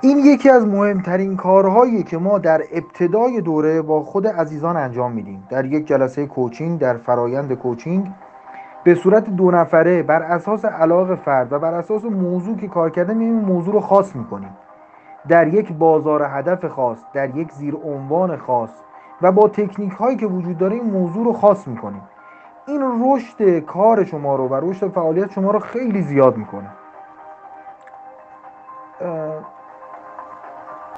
این یکی از مهمترین کارهایی که ما در ابتدای دوره با خود عزیزان انجام میدیم. در یک جلسه کوچینگ در فرایند کوچینگ به صورت دو نفره بر اساس علاق فرد و بر اساس موضوع که کار کرده میایم موضوع رو خاص می‌کنیم. در یک بازار هدف خاص در یک زیر عنوان خاص و با تکنیک هایی که وجود داره این موضوع رو خاص می‌کنیم. این رشد کار شما رو و رشد فعالیت شما رو خیلی زیاد می‌کنه.